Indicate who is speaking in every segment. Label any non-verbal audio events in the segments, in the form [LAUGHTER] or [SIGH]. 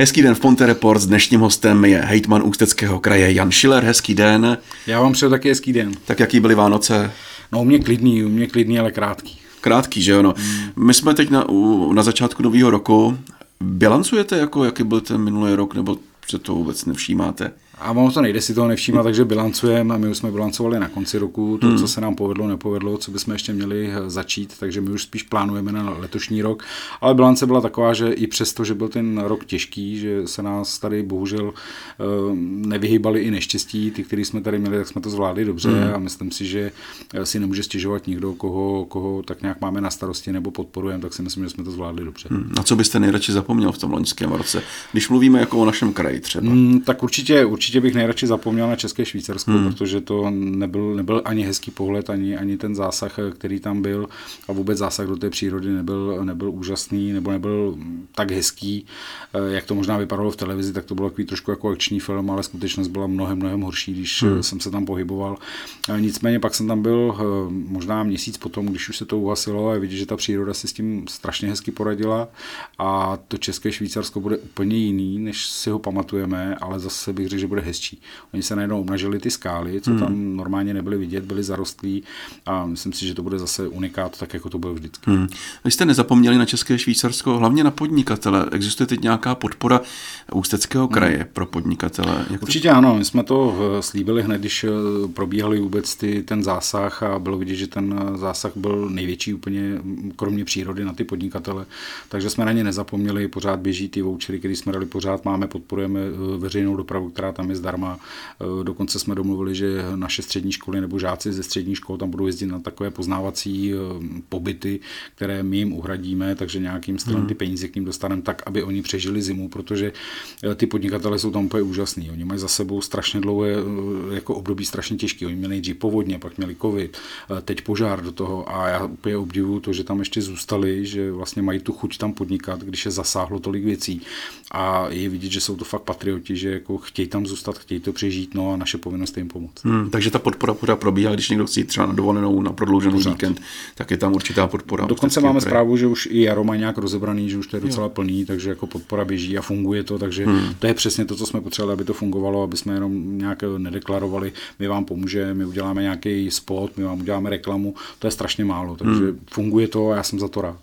Speaker 1: Hezký den v Ponte Report. S dnešním hostem je hejtman Ústeckého kraje Jan Schiller. Hezký den.
Speaker 2: Já vám přeju taky hezký den.
Speaker 1: Tak jaký byly Vánoce?
Speaker 2: No u mě klidný, u mě klidný, ale krátký.
Speaker 1: Krátký, že jo? No. Hmm. My jsme teď na, na začátku nového roku. Bilancujete, jako jaký byl ten minulý rok, nebo se to vůbec nevšímáte?
Speaker 2: A ono to nejde si toho nevšímat, takže bilancujeme a my už jsme bilancovali na konci roku to, hmm. co se nám povedlo, nepovedlo, co bychom ještě měli eh, začít, takže my už spíš plánujeme na letošní rok. Ale bilance byla taková, že i přesto, že byl ten rok těžký, že se nás tady bohužel eh, nevyhýbali i neštěstí, ty, který jsme tady měli, tak jsme to zvládli dobře hmm. a myslím si, že eh, si nemůže stěžovat nikdo, koho, koho tak nějak máme na starosti nebo podporujeme, tak si myslím, že jsme to zvládli dobře.
Speaker 1: Hmm. A co byste nejradši zapomněl v tom loňském roce? Když mluvíme jako o našem kraji třeba.
Speaker 2: Hmm, tak určitě, určitě určitě bych nejradši zapomněl na České Švýcarsko, hmm. protože to nebyl, nebyl ani hezký pohled, ani, ani ten zásah, který tam byl a vůbec zásah do té přírody nebyl, nebyl úžasný nebo nebyl tak hezký, eh, jak to možná vypadalo v televizi, tak to bylo takový trošku jako akční film, ale skutečnost byla mnohem, mnohem horší, když hmm. jsem se tam pohyboval. Nicméně pak jsem tam byl eh, možná měsíc potom, když už se to uhasilo a vidět, že ta příroda si s tím strašně hezky poradila a to České Švýcarsko bude úplně jiný, než si ho pamatujeme, ale zase bych řekl, že bude bude hezčí. Oni se najednou obnažili ty skály, co hmm. tam normálně nebyly vidět, byly zarostlí a myslím si, že to bude zase unikát, tak jako to bylo vždycky. Hmm.
Speaker 1: Vy jste nezapomněli na České Švýcarsko, hlavně na podnikatele. Existuje teď nějaká podpora Ústeckého hmm. kraje hmm. pro podnikatele?
Speaker 2: Jak Určitě to... ano, my jsme to eh, slíbili hned, když eh, probíhaly vůbec ty, ten zásah a bylo vidět, že ten eh, zásah byl největší úplně, kromě přírody, na ty podnikatele. Takže jsme na ně nezapomněli, pořád běží ty vouchery, které jsme dali, pořád máme, podporujeme veřejnou dopravu, která tam je zdarma. Eh, dokonce jsme domluvili, že naše střední školy nebo žáci ze střední škol tam budou jezdit na takové poznávací eh, pobyty, které my jim uhradíme, takže nějakým stylem ty hmm. peníze k ním dostaneme tak, aby oni přežili zimu, protože eh, ty podnikatele jsou tam úplně úžasní. Oni mají za sebou strašně dlouhé jako období strašně těžké. Oni měli nejdřív povodně, pak měli covid, teď požár do toho a já úplně obdivuju to, že tam ještě zůstali, že vlastně mají tu chuť tam podnikat, když je zasáhlo tolik věcí a je vidět, že jsou to fakt patrioti, že jako chtějí tam zůstat, chtějí to přežít, no a naše povinnost je jim pomoct.
Speaker 1: Hmm, takže ta podpora pořád probíhá, když někdo chce třeba na dovolenou, na prodloužený pořád. víkend, tak je tam určitá podpora.
Speaker 2: Dokonce máme zprávu, že už i jaro má nějak rozebraný, že už to je docela jo. plný, takže jako podpora běží a funguje to, takže hmm. to je přesně to, co jsme potřebovali, aby to fungovalo, aby jsme jenom nějak nedeklarovali, my vám pomůžeme, my uděláme nějaký spot, my vám uděláme reklamu, to je strašně málo, takže hmm. funguje to a já jsem za to rád.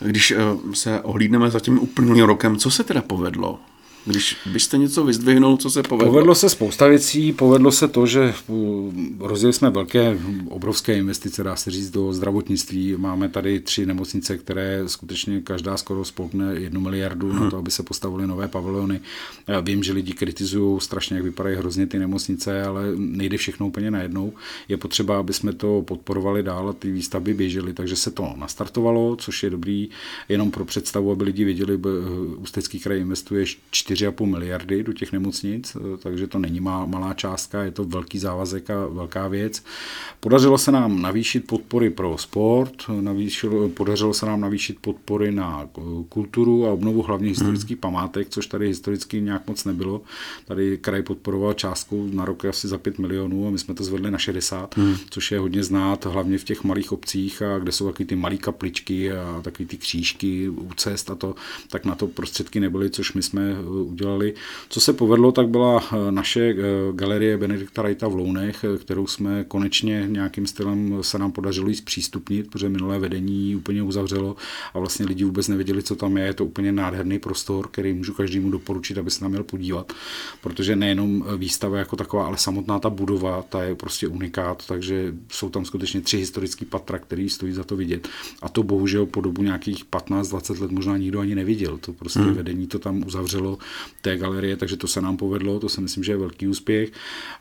Speaker 1: Když eh, se ohlídneme za tím úplným rokem, co se teda povedlo? Když byste něco vyzdvihnul, co se povedlo?
Speaker 2: Povedlo se spousta věcí. Povedlo se to, že rozjeli jsme velké, obrovské investice, dá se říct, do zdravotnictví. Máme tady tři nemocnice, které skutečně každá skoro spolkne jednu miliardu hmm. na to, aby se postavily nové pavilony. Já vím, že lidi kritizují strašně, jak vypadají hrozně ty nemocnice, ale nejde všechno úplně najednou. Je potřeba, aby jsme to podporovali dál a ty výstavby běžely, takže se to nastartovalo, což je dobrý jenom pro představu, aby lidi věděli, Ústecký kraj investuje 4,5 miliardy do těch nemocnic, eh, takže to není malá částka, je to velký závazek a velká věc. Podařilo se nám navýšit podpory pro sport, navýšilo, podařilo se nám navýšit podpory na kulturu a obnovu hlavně hmm. historických hmm. památek, což tady historicky nějak moc nebylo. Tady kraj podporoval částku na rok asi za 5 milionů a my jsme to zvedli na 60, hmm. což je hodně znát, hlavně v těch malých obcích, a kde jsou taky ty malé kapličky a takový ty křížky u cest a to, tak na to prostředky nebyly, což my jsme eh, udělali. Co se povedlo, tak byla eh, naše eh, galerie Benedikta Rajta v Lounech, eh, kterou jsme konečně nějakým stylem se nám podařilo jí zpřístupnit, protože minulé vedení úplně uzavřelo a vlastně lidi vůbec nevěděli, co tam je. Je to úplně nádherný prostor, který můžu každému doporučit, aby se nám měl podívat, protože nejenom výstava jako taková, ale samotná ta budova, ta je prostě unikát, takže jsou tam skutečně tři historické patra, které stojí za to vidět. A to bohužel po dobu nějakých 15-20 let možná nikdo ani neviděl. To prostě hmm. vedení to tam uzavřelo té galerie, takže to se nám povedlo, to si myslím, že je velký úspěch.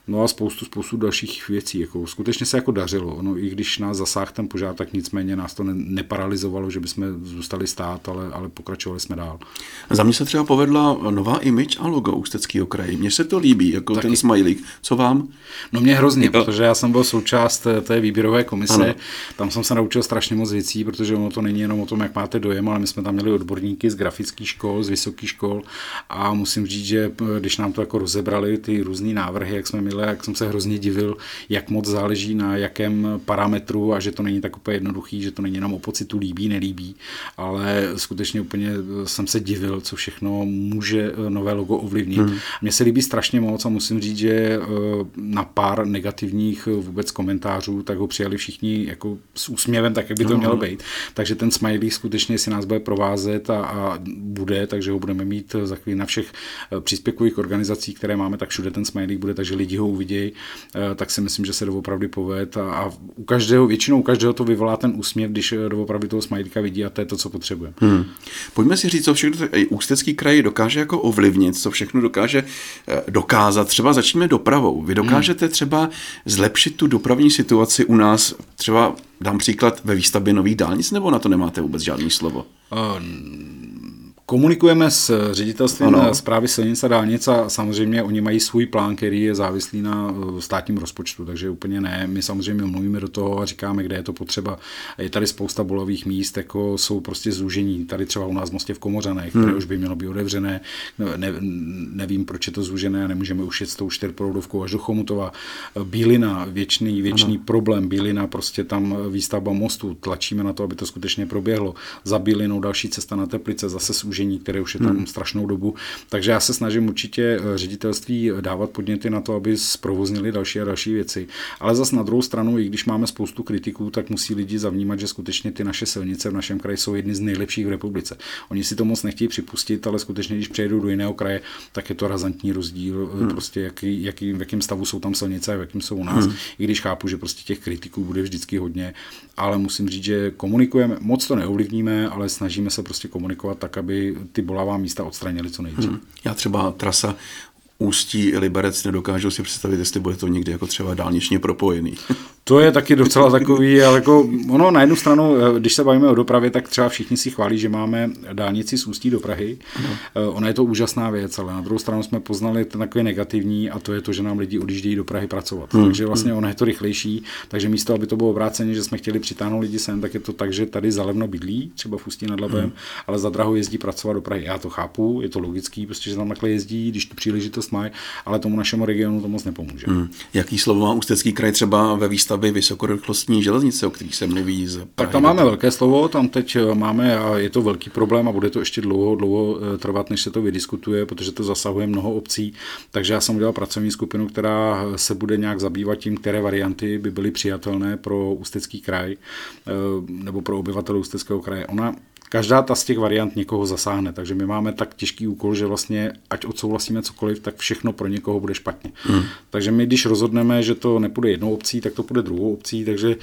Speaker 2: No a spoustu, spoustu dalších věcí. Jako, skutečně se jako dařilo. No, I když nás zasáhl ten požár, tak nicméně nás to ne, neparalizovalo, že bychom zůstali stát, ale, ale pokračovali jsme dál.
Speaker 1: Za mě se třeba povedla nová image a logo Ústeckého kraje. Mně se to líbí, jako Taky. ten smajlík. Co vám?
Speaker 2: No mě hrozně, jo. protože já jsem byl součást té výběrové komise. Ano. Tam jsem se naučil strašně moc věcí, protože ono to není jenom o tom, jak máte dojem, ale my jsme tam měli odborníky z grafických škol, z vysokých škol a a musím říct, že když nám to jako rozebrali ty různé návrhy, jak jsme měli, jak jsem se hrozně divil, jak moc záleží na jakém parametru a že to není tak úplně jednoduchý, že to není jenom o pocitu líbí, nelíbí, ale skutečně úplně jsem se divil, co všechno může nové logo ovlivnit. Hmm. Mně se líbí strašně moc a musím říct, že eh, na pár negativních vůbec komentářů, tak ho přijali všichni jako s úsměvem, tak jak by to mělo být. Takže ten smiley skutečně si nás bude provázet a, a bude, takže ho budeme mít za chvíli na všech eh, příspěvkových organizacích, které máme, tak všude ten smiley bude, takže lidi ho uvidějí, eh, tak si myslím, že se doopravdy poved a, a u každého, většinou u každého to vyvolá ten úsměv, když doopravdy toho smileyka vidí a to je to, co potřebuje. Hmm.
Speaker 1: Pojďme si říct, co všechno Ústecký kraj dokáže jako ovlivnit, co všechno dokáže eh, dokázat. Třeba začneme dopravou. Vy dokážete hmm. třeba zlepšit tu dopravní situaci u nás, třeba dám příklad ve výstavbě nových dálnic, nebo na to nemáte vůbec žádný slovo?
Speaker 2: Um Komunikujeme s ředitelstvím ano. zprávy silnic a dálnic a samozřejmě oni mají svůj plán, který je závislý na eh, státním rozpočtu, takže úplně ne. My samozřejmě mluvíme do toho a říkáme, kde je to potřeba. Je tady spousta bolových míst, jako jsou prostě zúžení. Tady třeba u nás v Mostě v Komořanech, které hmm. už by mělo být otevřené. Ne, nevím, proč je to zúžené a nemůžeme už jet s tou čtyřproudovkou až do Chomutova. Bílina, věčný, věčný ano. problém. Bílina, prostě tam výstavba mostu. Tlačíme na to, aby to skutečně proběhlo. Za Bílinou další cesta na Teplice, zase zúžení zúžení, které už je tam hmm. strašnou dobu. Takže já se snažím určitě eh, ředitelství dávat podněty na to, aby zprovoznili další a další věci. Ale zas na druhou stranu, i když máme spoustu kritiků, tak musí lidi zavnímat, že skutečně ty naše silnice v našem kraji jsou jedny z nejlepších v republice. Oni si to moc nechtějí připustit, ale skutečně, když přejdou do jiného kraje, tak je to razantní rozdíl, eh, hmm. prostě jaký, jaký, v jakém stavu jsou tam silnice a v jakém jsou u nás. Hmm. I když chápu, že prostě těch kritiků bude vždycky hodně, ale musím říct, že komunikujeme, moc to neovlivníme, ale snažíme se prostě komunikovat tak, aby ty bolavá místa odstranili co nejdřív. Hmm.
Speaker 1: Já třeba trasa Ústí Liberec nedokážu si představit, jestli bude to někdy jako třeba dálničně propojený. [LAUGHS]
Speaker 2: To je taky docela takový, ale jako ono na jednu stranu, eh, když se bavíme o dopravě, tak třeba všichni si chválí, že máme dálnici z Ústí do Prahy. No. Ona je to úžasná věc, ale na druhou stranu jsme poznali ten takový negativní a to je to, že nám lidi odjíždějí do Prahy pracovat. Hmm. Takže vlastně ono je to rychlejší, takže místo, aby to bylo obráceně, že jsme chtěli přitáhnout lidi sem, tak je to tak, že tady zalevno bydlí, třeba v Ústí nad Labem, hmm. ale za draho jezdí pracovat do Prahy. Já to chápu, je to logický, prostě, že tam takhle jezdí, když tu příležitost mají, ale tomu našemu regionu to moc nepomůže. Hmm.
Speaker 1: Jaký slovo má Ústecký kraj třeba ve výstavbě vysokorychlostní železnice, o kterých se mluví z Prahy
Speaker 2: Tak tam máme velké slovo, tam teď eh, máme a je to velký problém a bude to ještě dlouho, dlouho eh, trvat, než se to vydiskutuje, protože to zasahuje mnoho obcí. Takže já jsem udělal pracovní skupinu, která eh, se bude nějak zabývat tím, které varianty by byly přijatelné pro Ústecký kraj nebo pro obyvatele Ústeckého kraje. Ona každá ta z těch variant někoho zasáhne, takže my máme tak těžký úkol, že vlastně ať odsouhlasíme cokoliv, tak všechno pro někoho bude špatně. Hmm. Takže my, když rozhodneme, že to nepůjde jednou obcí, tak to půjde druhou obcí, takže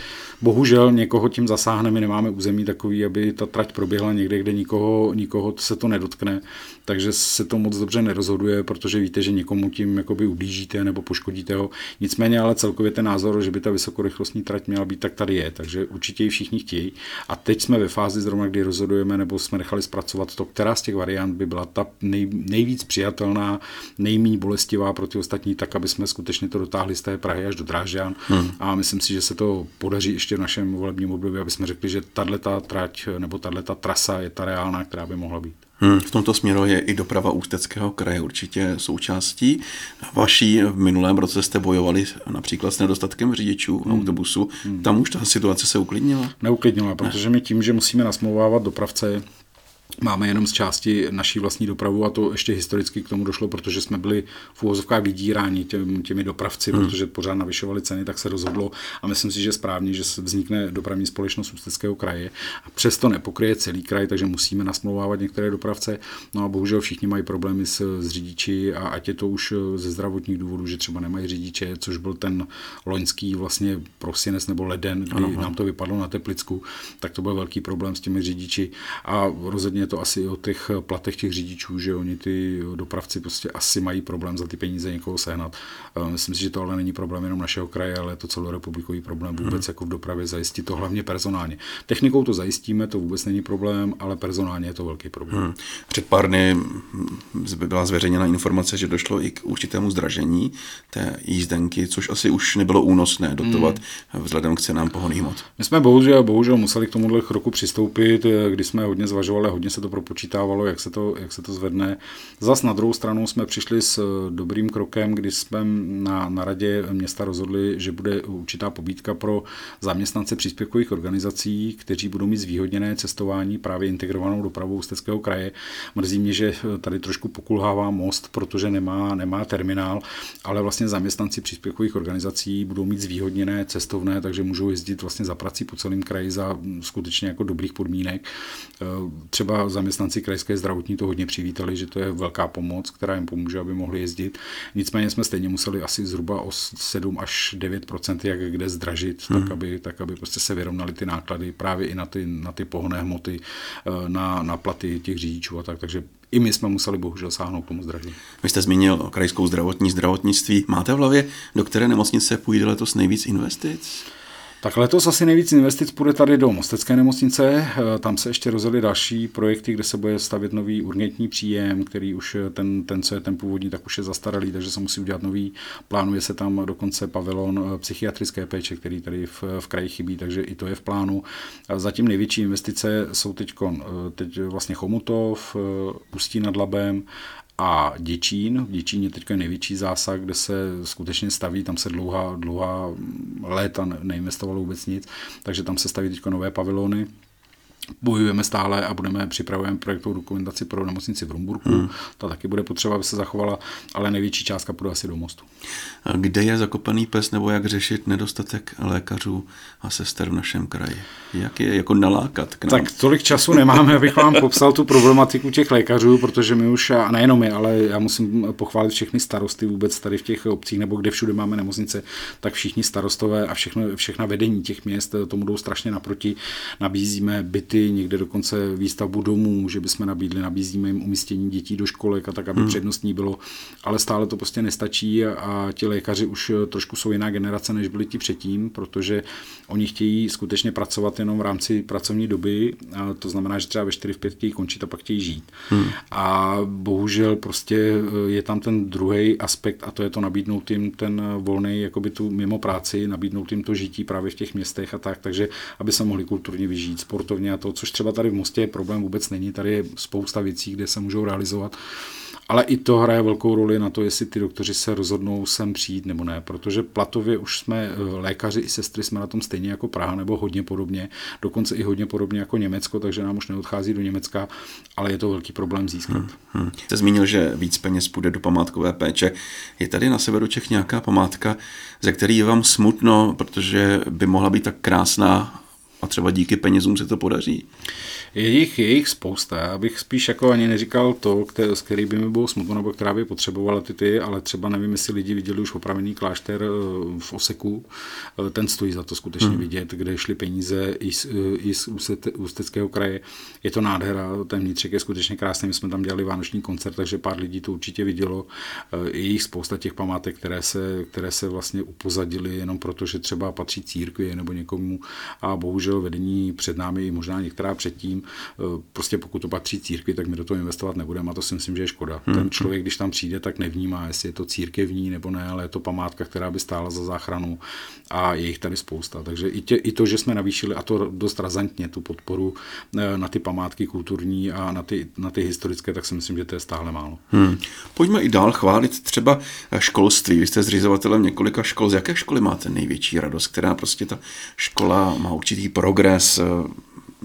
Speaker 2: bohužel někoho tím zasáhne, my nemáme území takový, aby ta trať proběhla někde, kde nikoho, nikoho se to nedotkne, takže se to moc dobře nerozhoduje, protože víte, že někomu tím jakoby ublížíte nebo poškodíte ho. Nicméně ale celkově ten názor, že by ta vysokorychlostní trať měla být, tak tady je, takže určitě ji všichni chtějí. A teď jsme ve fázi zrovna, kdy rozhodujeme rozhodujeme nebo jsme nechali zpracovat to, která z těch variant by byla ta nej, nejvíc přijatelná, nejméně bolestivá pro ty ostatní, tak aby jsme skutečně to dotáhli z té Prahy až do Drážďan. Hmm. A myslím si, že se to podaří ještě v našem volebním období, aby jsme řekli, že tato trať nebo tato trasa je ta reálná, která by mohla být.
Speaker 1: Hmm, v tomto směru je i doprava Ústeckého kraje určitě součástí. Vaší v minulém roce jste bojovali například s nedostatkem řidičů hmm. autobusu. Hmm. Tam už ta situace se uklidnila?
Speaker 2: Neuklidnila, protože my tím, že musíme nasmlouvávat dopravce, máme jenom z části naší vlastní dopravu a to ještě historicky k tomu došlo, protože jsme byli v úvozovkách vydíráni těmi, těmi dopravci, hmm. protože pořád navyšovali ceny, tak se rozhodlo a myslím si, že správně, že vznikne dopravní společnost Ústeckého kraje a přesto nepokryje celý kraj, takže musíme nasmlouvávat některé dopravce. No a bohužel všichni mají problémy s, s řidiči a ať je to už ze zdravotních důvodů, že třeba nemají řidiče, což byl ten loňský vlastně prosinec nebo leden, kdy ano, nám to vypadlo na Teplicku, tak to byl velký problém s těmi řidiči a rozhodně je to asi o těch platech těch řidičů, že oni ty dopravci prostě asi mají problém za ty peníze někoho sehnat. Eh, myslím si, že to ale není problém jenom našeho kraje, ale je to celorepublikový problém vůbec hmm. jako v dopravě zajistit to hlavně personálně. Technikou to zajistíme, to vůbec není problém, ale personálně je to velký problém. Hmm.
Speaker 1: Před pár dny byla zveřejněna informace, že došlo i k určitému zdražení té jízdenky, což asi už nebylo únosné dotovat hmm. vzhledem k cenám pohonných hmot.
Speaker 2: My jsme bohužel, bohužel museli k tomuhle kroku přistoupit, eh, kdy jsme hodně zvažovali, hodně se to propočítávalo, jak se to, jak se to zvedne. Zas na druhou stranu jsme přišli s eh, dobrým krokem, kdy jsme na, na radě města rozhodli, že bude určitá pobídka pro zaměstnance příspěvkových organizací, kteří budou mít zvýhodněné cestování právě integrovanou dopravou Ústeckého kraje. Mrzí mě, že tady trošku pokulhává most, protože nemá, nemá terminál, ale vlastně zaměstnanci příspěvkových organizací budou mít zvýhodněné cestovné, takže můžou jezdit vlastně za prací po celém kraji za skutečně jako dobrých podmínek. Třeba zaměstnanci krajské zdravotní to hodně přivítali, že to je velká pomoc, která jim pomůže, aby mohli jezdit. Nicméně jsme stejně museli asi zhruba o 7 až 9% jak kde zdražit, hmm. tak, aby, tak aby prostě se vyrovnaly ty náklady právě i na ty, na ty pohonné hmoty, eh, na, na platy těch řidičů a tak. Takže i my jsme museli bohužel sáhnout k tomu zdraží.
Speaker 1: Vy jste zmínil krajskou zdravotní zdravotnictví. Máte v hlavě, do které nemocnice půjde letos nejvíc investic?
Speaker 2: Tak letos asi nejvíc investic půjde tady do Mostecké nemocnice. Eh, tam se ještě rozjeli další projekty, kde se bude stavět nový urgentní příjem, který už eh, ten, ten, co je ten původní, tak už je zastaralý, takže se musí udělat nový. Plánuje se tam dokonce pavilon eh, psychiatrické péče, který tady v, v kraji chybí, takže i to je v plánu. Zatím největší investice jsou teď, teď vlastně Chomutov, Ústí nad Labem a Děčín. V Děčíně teď je největší zásah, kde se skutečně staví, tam se dlouhá, dlouhá léta neinvestovalo vůbec nic, takže tam se staví teď nové pavilony bojujeme stále a budeme připravujeme projektovou dokumentaci pro nemocnici v Rumburku. Hmm. Ta taky bude potřeba, aby se zachovala, ale největší částka půjde asi do mostu.
Speaker 1: Kde je zakopaný pes nebo jak řešit nedostatek lékařů a sester v našem kraji? Jak je jako nalákat k nám?
Speaker 2: Tak tolik času nemáme, abych vám popsal tu problematiku těch lékařů, protože my už, a nejenom my, ale já musím pochválit všechny starosty vůbec tady v těch obcích nebo kde všude máme nemocnice, tak všichni starostové a všechno, všechna vedení těch měst tomu jdou strašně naproti. Nabízíme byty byty, někde dokonce výstavbu domů, že bychom nabídli, nabízíme jim umístění dětí do školek a tak, aby hmm. přednostní bylo, ale stále to prostě nestačí a, a ti lékaři už trošku jsou jiná generace, než byli ti předtím, protože oni chtějí skutečně pracovat jenom v rámci pracovní doby, a to znamená, že třeba ve 4 v 5 chtějí končit a pak chtějí žít. Hmm. A bohužel prostě eh, je tam ten druhý aspekt a to je to nabídnout jim ten volný, jakoby tu mimo práci, nabídnout jim to žití právě v těch městech a tak, takže aby se mohli kulturně vyžít, sportovně a to to, což třeba tady v Mostě problém vůbec není. Tady je spousta věcí, kde se můžou realizovat. Ale i to hraje velkou roli na to, jestli ty doktoři se rozhodnou sem přijít nebo ne, protože platově už jsme eh, lékaři i sestry jsme na tom stejně jako Praha nebo hodně podobně, dokonce i hodně podobně jako Německo, takže nám už neodchází do Německa, ale je to velký problém získat. Hmm,
Speaker 1: hmm. Jste zmínil, že víc peněz půjde do památkové péče. Je tady na severu Čech nějaká památka, ze který je vám smutno, protože by mohla být tak krásná a třeba díky penězům se to podaří.
Speaker 2: Je jich, je jich spousta. Já bych spíš jako ani neříkal to, které, z který by mi bylo smutno, nebo která by potřebovala ty ty, ale třeba nevím, jestli lidi viděli už opravený klášter eh, v Oseku. Eh, ten stojí za to skutečně hmm. vidět, kde šly peníze i z, eh, i z Ústeckého kraje. Je to nádhera, ten vnitřek je skutečně krásný. My jsme tam dělali vánoční koncert, takže pár lidí to určitě vidělo. Je jich spousta těch památek, které se, které se vlastně upozadily jenom proto, že třeba patří církvi nebo někomu a bohužel vedení před námi, možná některá předtím, Eh, prostě pokud to patří církvi, tak my do toho investovat nebudeme a to si myslím, že je škoda. Hmm. Ten člověk, když tam přijde, tak nevnímá, jestli je to církevní nebo ne, ale je to památka, která by stála za záchranu a je jich tady spousta. Takže i, tě, i to, že jsme navýšili, a to dost razantně, tu podporu eh, na ty památky kulturní a na ty, na ty historické, tak si myslím, že to je stále málo.
Speaker 1: Hmm. Pojďme i dál chválit třeba školství. Vy jste zřizovatelem několika škol. Z jaké školy máte největší radost, která prostě ta škola má určitý progres,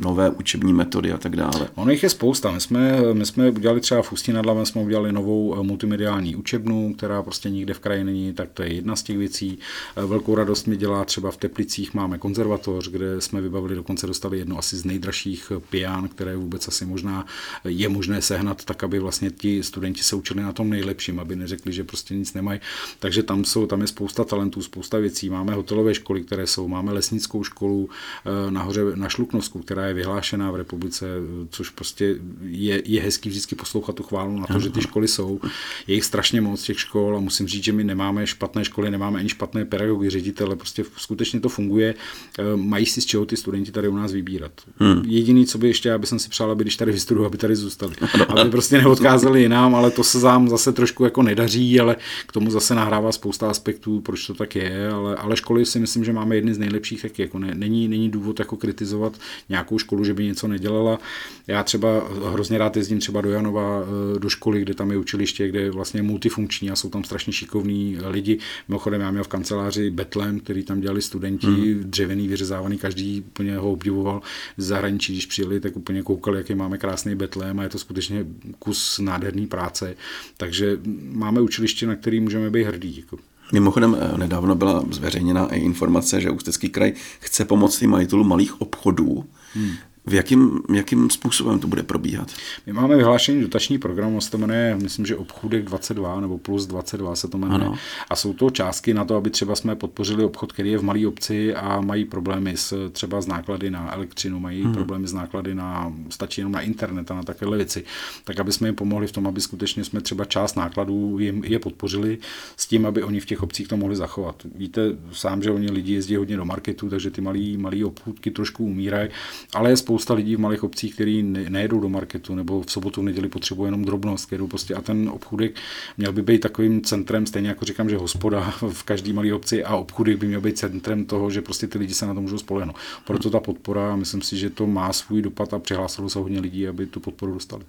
Speaker 1: nové učební metody a tak dále.
Speaker 2: Ono jich je spousta. My jsme, my jsme udělali třeba v Ústí nad Labem, jsme udělali novou eh, multimediální učebnu, která prostě nikde v kraji není, tak to je jedna z těch věcí. Eh, velkou radost mi dělá třeba v Teplicích máme konzervatoř, kde jsme vybavili, dokonce dostali jedno asi z nejdražších pian, které vůbec asi možná je možné sehnat, tak aby vlastně ti studenti se učili na tom nejlepším, aby neřekli, že prostě nic nemají. Takže tam jsou, tam je spousta talentů, spousta věcí. Máme hotelové školy, které jsou, máme lesnickou školu eh, nahoře na Šluknovsku, která je je vyhlášená v republice, což prostě je, je hezký vždycky poslouchat tu chválu na to, že ty školy jsou. Je jich strašně moc těch škol a musím říct, že my nemáme špatné školy, nemáme ani špatné pedagogy, ředitele, prostě skutečně to funguje. Eh, mají si z čeho ty studenti tady u nás vybírat. Hmm. Jediný, co by ještě, aby jsem si přál, aby když tady vystudují, aby tady zůstali. Aby prostě neodkázali jinam, ale to se vám zase trošku jako nedaří, ale k tomu zase nahrává spousta aspektů, proč to tak je, ale, ale školy si myslím, že máme jedny z nejlepších, tak jako ne, není, není důvod jako kritizovat nějakou školu, že by něco nedělala. Já třeba hrozně rád jezdím třeba do Janova, eh, do školy, kde tam je učiliště, kde je vlastně multifunkční a jsou tam strašně šikovní lidi. Mimochodem, já měl v kanceláři Betlem, který tam dělali studenti, mm. dřevěný, vyřezávaný, každý úplně ho obdivoval z zahraničí, když přijeli, tak úplně koukali, jaký máme krásný Betlem a je to skutečně kus nádherný práce. Takže máme učiliště, na který můžeme být hrdí. Jako.
Speaker 1: Mimochodem, eh, nedávno byla zveřejněna i informace, že Ústecký kraj chce pomoct i majitelům malých obchodů. Hmm. V jakým, jakým způsobem to bude probíhat?
Speaker 2: My máme vyhlášený dotační program, se to jmenuje, myslím, že obchůdek 22 nebo plus 22 se to jmenuje. Ano. A jsou to částky na to, aby třeba jsme podpořili obchod, který je v malé obci a mají problémy s, třeba z náklady na elektřinu, mají hmm. problémy s náklady na, stačí jenom na internet a na takové věci. Tak aby jsme jim pomohli v tom, aby skutečně jsme třeba část nákladů jim, je podpořili s tím, aby oni v těch obcích to mohli zachovat. Víte sám, že oni lidi jezdí hodně do marketu, takže ty malé obchůdky trošku umírají, ale je spousta lidí v malých obcích, kteří nejedou do marketu nebo v sobotu, v neděli potřebují jenom drobnost, kterou prostě a ten obchůdek měl by být takovým centrem, stejně jako říkám, že hospoda [LAUGHS] v každé malé obci a obchůdek by měl být centrem toho, že prostě ty lidi se na to můžou spolehnout. Proto ta podpora, myslím si, že to má svůj dopad a přihlásilo se hodně lidí, aby tu podporu dostali.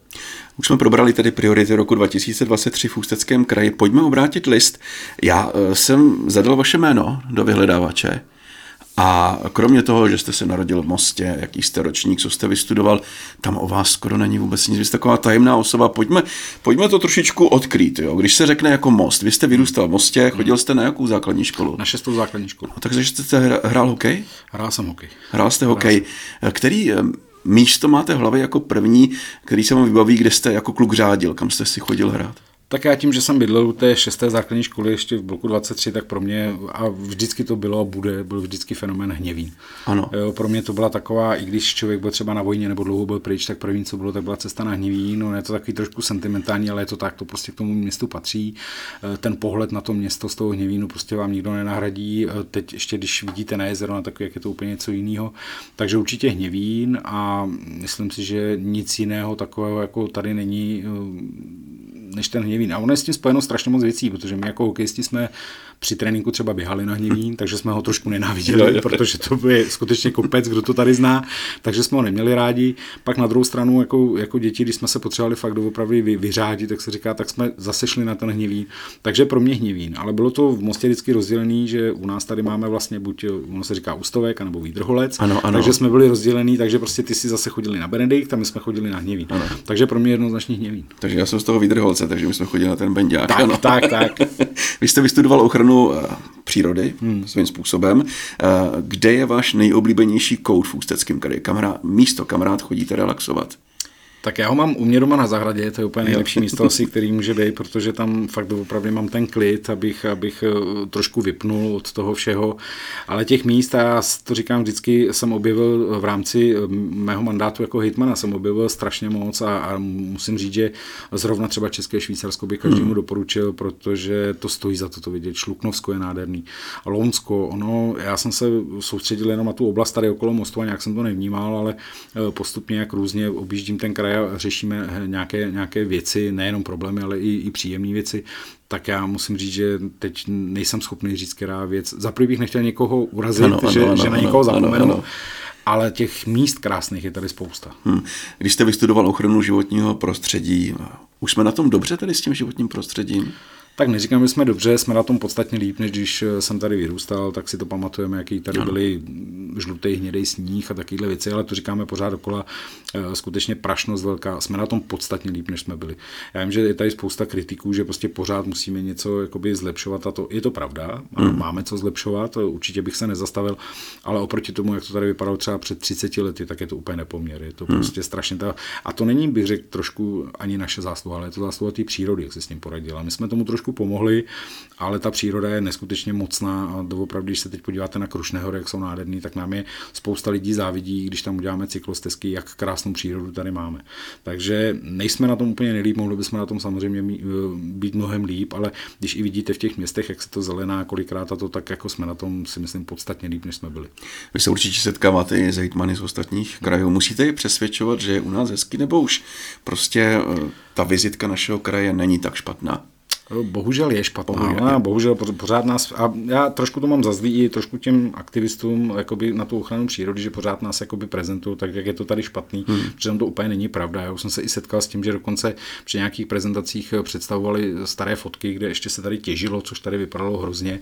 Speaker 1: Už jsme probrali tedy priority roku 2023 v Ústeckém kraji. Pojďme obrátit list. Já eh, jsem zadal vaše jméno do vyhledávače. A kromě toho, že jste se narodil v Mostě, jaký jste ročník, co jste vystudoval, tam o vás skoro není vůbec nic. Vy jste taková tajemná osoba. Pojďme, pojďme to trošičku odkrýt. Jo. Když se řekne jako Most, vy jste vyrůstal v Mostě, chodil jste na jakou základní školu?
Speaker 2: Na šestou základní školu.
Speaker 1: No, takže jste hrál hokej?
Speaker 2: Hrál jsem hokej.
Speaker 1: Hrál jste hokej. Který eh, místo máte v hlavě jako první, který se vám vybaví, kde jste jako kluk řádil, kam jste si chodil hrát?
Speaker 2: Tak já tím, že jsem bydlel u té šesté základní školy ještě v bloku 23, tak pro mě, a vždycky to bylo a bude, byl vždycky fenomén hněví.
Speaker 1: Ano.
Speaker 2: Jo, pro mě to byla taková, i když člověk byl třeba na vojně nebo dlouho byl pryč, tak první, co bylo, tak byla cesta na hněví. No je to takový trošku sentimentální, ale je to tak, to prostě k tomu městu patří. E, ten pohled na to město z toho hněvínu prostě vám nikdo nenahradí. E, teď ještě, když vidíte na jezero, na takový, jak je to úplně něco jiného. Takže určitě hněvín a myslím si, že nic jiného takového jako tady není e, než ten hněvín. A ono je s tím spojeno strašně moc věcí, protože my jako hokejisti jsme při tréninku třeba běhali na hněvín, [LAUGHS] takže jsme ho trošku nenáviděli, protože to je skutečně kopec, kdo to tady zná, takže jsme ho neměli rádi. Pak na druhou stranu, jako, jako děti, když jsme se potřebovali fakt doopravdy vy, vyřádit, tak se říká, tak jsme zase šli na ten hněvín. Takže pro mě hněvín. Ale bylo to v Mostě vždycky rozdělený, že u nás tady máme vlastně buď, ono se říká ústovek, anebo výdrholec,
Speaker 1: ano, ano.
Speaker 2: takže jsme byli rozdělení, takže prostě ty si zase chodili na Benedikt a my jsme chodili na hněvín. Ano. Takže pro mě jednoznačně hněvín.
Speaker 1: Takže já jsem z toho výdrholce, takže my jsme chodili na ten benďák.
Speaker 2: Tak, ano. tak, tak. [LAUGHS]
Speaker 1: Vy jste vystudoval ochranu eh, přírody hmm. svým způsobem. Eh, kde je váš nejoblíbenější kout v Ústeckém kraji? Kam místo, kam rád chodíte relaxovat?
Speaker 2: Tak já ho mám u mě doma na zahradě, to je úplně nejlepší místo asi, který může být, protože tam fakt opravdu mám ten klid, abych, abych eh, trošku vypnul od toho všeho. Ale těch míst, a já to říkám vždycky, jsem objevil v rámci eh, mého mandátu jako hitmana, jsem objevil strašně moc a, a musím říct, že zrovna třeba České Švýcarsko by každému hmm. doporučil, protože to stojí za to to vidět. Šluknovsko je nádherný. Lounsko, ono, já jsem se soustředil jenom na tu oblast tady okolo mostu a nějak jsem to nevnímal, ale eh, postupně jak různě objíždím ten kraj a řešíme nějaké, nějaké věci, nejenom problémy, ale i, i příjemné věci, tak já musím říct, že teď nejsem schopný říct, která věc. Za bych nechtěl někoho urazit, ano, že, ano, že na někoho zapomenu. Ale těch míst krásných je tady spousta. Hmm.
Speaker 1: Když jste vystudoval ochranu životního prostředí, už jsme na tom dobře tady s tím životním prostředím?
Speaker 2: Tak neříkám, že jsme dobře, jsme na tom podstatně líp, než když eh, jsem tady vyrůstal, tak si to pamatujeme, jaký tady ano. byly žlutý, hnědý sníh a takovéhle věci, ale to říkáme pořád dokola, eh, skutečně prašnost velká. Jsme na tom podstatně líp, než jsme byli. Já vím, že je tady spousta kritiků, že prostě pořád musíme něco jakoby zlepšovat a to je to pravda, hmm. máme co zlepšovat, určitě bych se nezastavil, ale oproti tomu, jak to tady vypadalo třeba před 30 lety, tak je to úplně nepoměr. Je to hmm. prostě strašně ta... A to není, bych řekl, trošku ani naše zásluha, ale je to zásluha té přírody, jak se s tím poradila. My jsme tomu trošku trošku pomohli, ale ta příroda je neskutečně mocná a doopravdy, když se teď podíváte na Krušné hory, jak jsou nádherný, tak nám je spousta lidí závidí, když tam uděláme cyklostezky, jak krásnou přírodu tady máme. Takže nejsme na tom úplně nejlíp, mohli bychom na tom samozřejmě eh, být mnohem líp, ale když i vidíte v těch městech, jak se to zelená kolikrát a to, tak jako jsme na tom si myslím podstatně líp, než jsme byli.
Speaker 1: Vy se určitě setkáváte i s hejtmany z ostatních krajů. Musíte je přesvědčovat, že je u nás hezky, nebo už prostě eh, ta vizitka našeho kraje není tak špatná?
Speaker 2: Bohužel je špatná. Bohužel, a bohužel pořád nás, a já trošku to mám za zlý i trošku těm aktivistům jakoby na tu ochranu přírody, že pořád nás jakoby prezentují tak, jak je to tady špatný, hmm. protože to úplně není pravda. Já už jsem se i setkal s tím, že dokonce při nějakých prezentacích představovali staré fotky, kde ještě se tady těžilo, což tady vypadalo hrozně.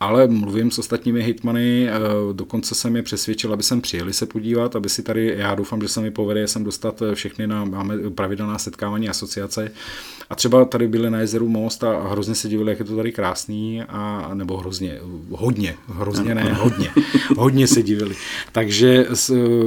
Speaker 2: Ale mluvím s ostatními hitmany, eh, dokonce jsem je přesvědčil, aby sem přijeli se podívat, aby si tady, já doufám, že se mi povede sem dostat všechny na, máme pravidelná setkávání asociace. A třeba tady byli na jezeru Most a hrozně se divili, jak je to tady krásný, a, nebo hrozně, hodně, hrozně ne, hodně, [LAUGHS] hodně se divili. Takže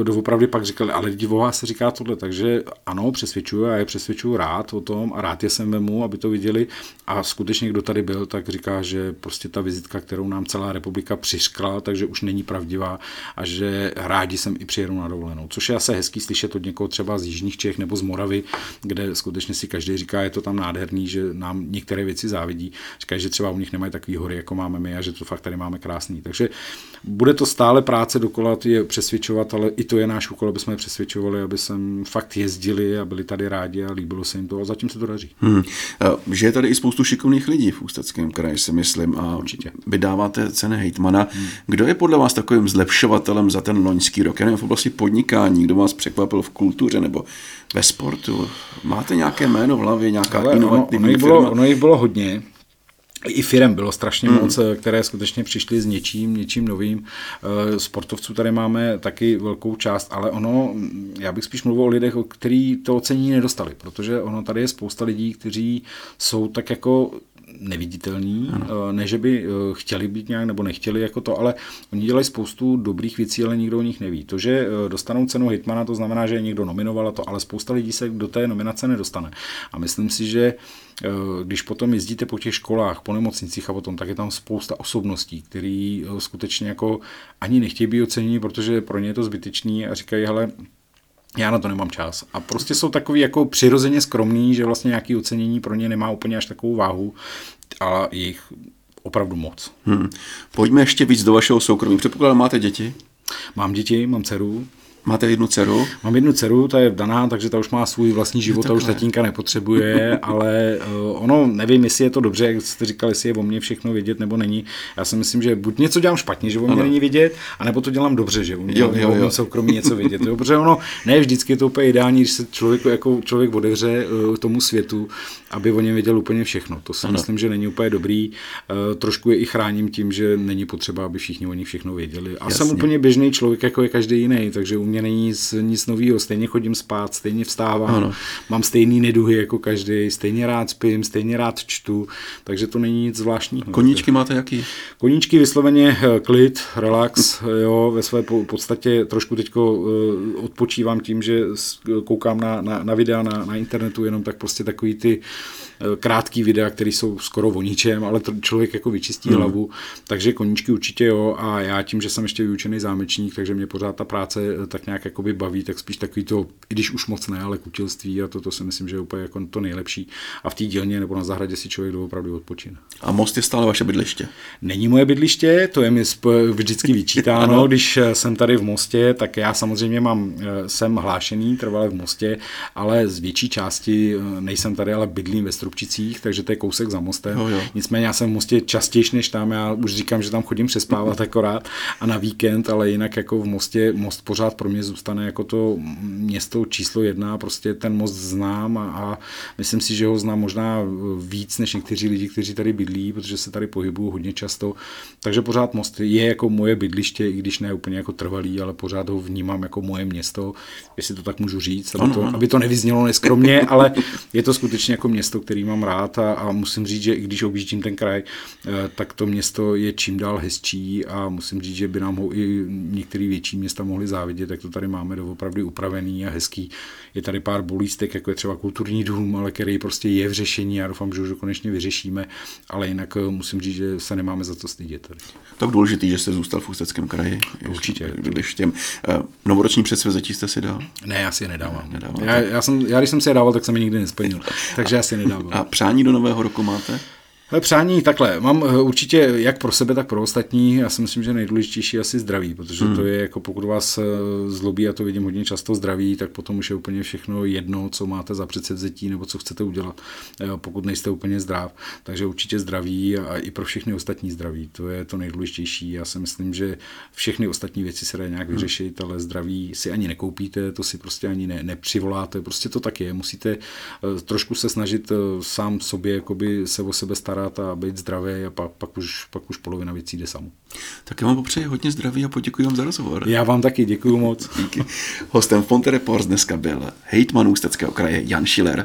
Speaker 2: doopravdy pak říkali, ale divová se říká tohle, takže ano, přesvědčuju, já je přesvědčuju rád o tom a rád je sem vemu, aby to viděli a skutečně, kdo tady byl, tak říká, že prostě ta vizitka, kterou nám celá republika přiškla, takže už není pravdivá a že rádi sem i přijedou na dovolenou, což je asi hezký slyšet od někoho třeba z Jižních Čech nebo z Moravy, kde skutečně si každý říká, je to tam nádherný, že nám některé věci závidí. Říkají, že třeba u nich nemají takový hory, jako máme my a že to fakt tady máme krásný. Takže bude to stále práce dokola je přesvědčovat, ale i to je náš úkol, aby jsme je přesvědčovali, aby sem fakt jezdili a byli tady rádi a líbilo se jim to a zatím se to daří. Hmm.
Speaker 1: Že je tady i spoustu šikovných lidí v Ústeckém kraji, si myslím, a
Speaker 2: Určitě.
Speaker 1: vydáváte ceny hejtmana. Hmm. Kdo je podle vás takovým zlepšovatelem za ten loňský rok? Já v oblasti podnikání, kdo vás překvapil v kultuře nebo ve sportu? Máte nějaké jméno v hlavě, nějaká Ale inovativní ono, ono,
Speaker 2: jich bylo, ono jich bylo hodně. I firem bylo strašně mm. moc, které skutečně přišly s něčím, něčím novým. Eh, sportovců tady máme taky velkou část, ale ono, já bych spíš mluvil o lidech, kteří to ocení nedostali, protože ono tady je spousta lidí, kteří jsou tak jako neviditelní, ano. Eh, ne, že by eh, chtěli být nějak nebo nechtěli jako to, ale oni dělají spoustu dobrých věcí, ale nikdo o nich neví. To, že eh, dostanou cenu Hitmana, to znamená, že je někdo nominoval a to, ale spousta lidí se do té nominace nedostane. A myslím si, že když potom jezdíte po těch školách, po nemocnicích a potom, tak je tam spousta osobností, který skutečně jako ani nechtějí být oceněni, protože pro ně je to zbytečný a říkají, hele, já na to nemám čas. A prostě jsou takový jako přirozeně skromný, že vlastně nějaký ocenění pro ně nemá úplně až takovou váhu, ale jich opravdu moc. Hmm.
Speaker 1: Pojďme ještě víc do vašeho soukromí. Předpokládám, máte děti?
Speaker 2: Mám děti, mám dceru.
Speaker 1: Máte jednu dceru?
Speaker 2: Mám jednu dceru, ta je vdaná, takže ta už má svůj vlastní život, ta už tatínka nepotřebuje, [LAUGHS] ale uh, ono, nevím, jestli je to dobře, jak jste říkali, jestli je o mně všechno vědět nebo není. Já si myslím, že buď něco dělám špatně, že o mě ano. není vidět, anebo to dělám dobře, že o mě, jo, jo, jo. soukromí něco vědět. [LAUGHS] Jo, protože ono, ne vždycky je to úplně ideální, když se člověk, jako člověk odevře uh, tomu světu, aby o něm věděl úplně všechno. To si ano. myslím, že není úplně dobrý. Uh, trošku je i chráním tím, že není potřeba, aby všichni o ní všechno věděli. A Jasně. jsem úplně běžný člověk, jako je každý jiný, takže u mě není nic, nic nového, stejně chodím spát, stejně vstávám, ano. mám stejný neduhy jako každý, stejně rád spím, stejně rád čtu, takže to není nic zvláštního.
Speaker 1: Koníčky máte jaký?
Speaker 2: Koníčky vysloveně eh, klid, relax, jo, ve své podstatě trošku teďko eh, odpočívám tím, že koukám na, na, na videa na, na internetu, jenom tak prostě takový ty Eh, krátký videa, které jsou skoro o ničem, ale to člověk jako vyčistí mm. hlavu, takže koníčky určitě jo a já tím, že jsem ještě vyučený zámečník, takže mě pořád ta práce eh, tak nějak jakoby baví, tak spíš takový to, i když už moc ne, ale kutilství a to, to si myslím, že je úplně jako to nejlepší a v té dílně nebo na zahradě si člověk opravdu odpočine.
Speaker 1: A most je stále vaše bydliště?
Speaker 2: Není moje bydliště, to je mi vždycky vyčítáno, [LAUGHS] [LAUGHS] když eh, jsem tady v Mostě, tak já samozřejmě mám, jsem hlášený trvalé v Mostě, ale z větší části nejsem tady, ale bydlím ve Stropčicích, takže to je kousek za mostem. Jo, jo. Nicméně já jsem v Mostě častěji než tam, já už říkám, že tam chodím přespávat [LAUGHS] akorát a na víkend, ale jinak jako v Mostě, Most pořád pro mě zůstane jako to město číslo jedna, prostě ten most znám a, a myslím si, že ho znám možná víc než někteří lidi, kteří tady bydlí, protože se tady pohybuju hodně často. Takže pořád Most je jako moje bydliště, i když ne úplně jako trvalý, ale pořád ho vnímám jako moje město, jestli to tak můžu říct, aby, ano, to, ano. aby to nevyznělo neskromně, [LAUGHS] ale je to skutečně jako město, který mám rád a, a musím říct, že i když objíždím ten kraj, eh, tak to město je čím dál hezčí a musím říct, že by nám ho i některé větší města mohly závidět, tak to tady máme opravdu upravený a hezký. Je tady pár bolístek, jako je třeba kulturní dům, ale který prostě je v řešení. Já doufám, že už ho konečně vyřešíme, ale jinak eh, musím říct, že se nemáme za co stydět. Tady.
Speaker 1: Tak důležitý, že jste zůstal v Ústeckém kraji.
Speaker 2: Určitě.
Speaker 1: Když těm eh, novoroční předsvězetí jste si dal?
Speaker 2: Ne, já si je nedávám. nedávám já, já, jsem, já, když jsem si je dával, tak jsem je nikdy nesplnil. [LAUGHS] Takže já si je nedávám.
Speaker 1: A přání do nového roku máte?
Speaker 2: Přání takhle. Mám eh, určitě jak pro sebe, tak pro ostatní. Já si myslím, že nejdůležitější je asi zdraví, protože hmm. to je jako pokud vás eh, zlobí, a to vidím hodně často zdraví, tak potom už je úplně všechno jedno, co máte za předsevzetí nebo co chcete udělat, eh, pokud nejste úplně zdrav. Takže určitě zdraví a i pro všechny ostatní zdraví. To je to nejdůležitější. Já si myslím, že všechny ostatní věci se dá nějak hmm. vyřešit, ale zdraví si ani nekoupíte, to si prostě ani ne, nepřivoláte. Prostě to tak je. Musíte trošku se snažit sám sobě jakoby se o sebe starat a být zdravý a pak, pak, už, pak už polovina věcí jde samo.
Speaker 1: Tak já vám popřeji hodně zdraví a poděkuji vám za rozhovor.
Speaker 2: Já vám taky děkuji moc. [LAUGHS]
Speaker 1: Díky. Hostem Fonte Reports dneska byl hejtman Ústeckého kraje Jan Schiller.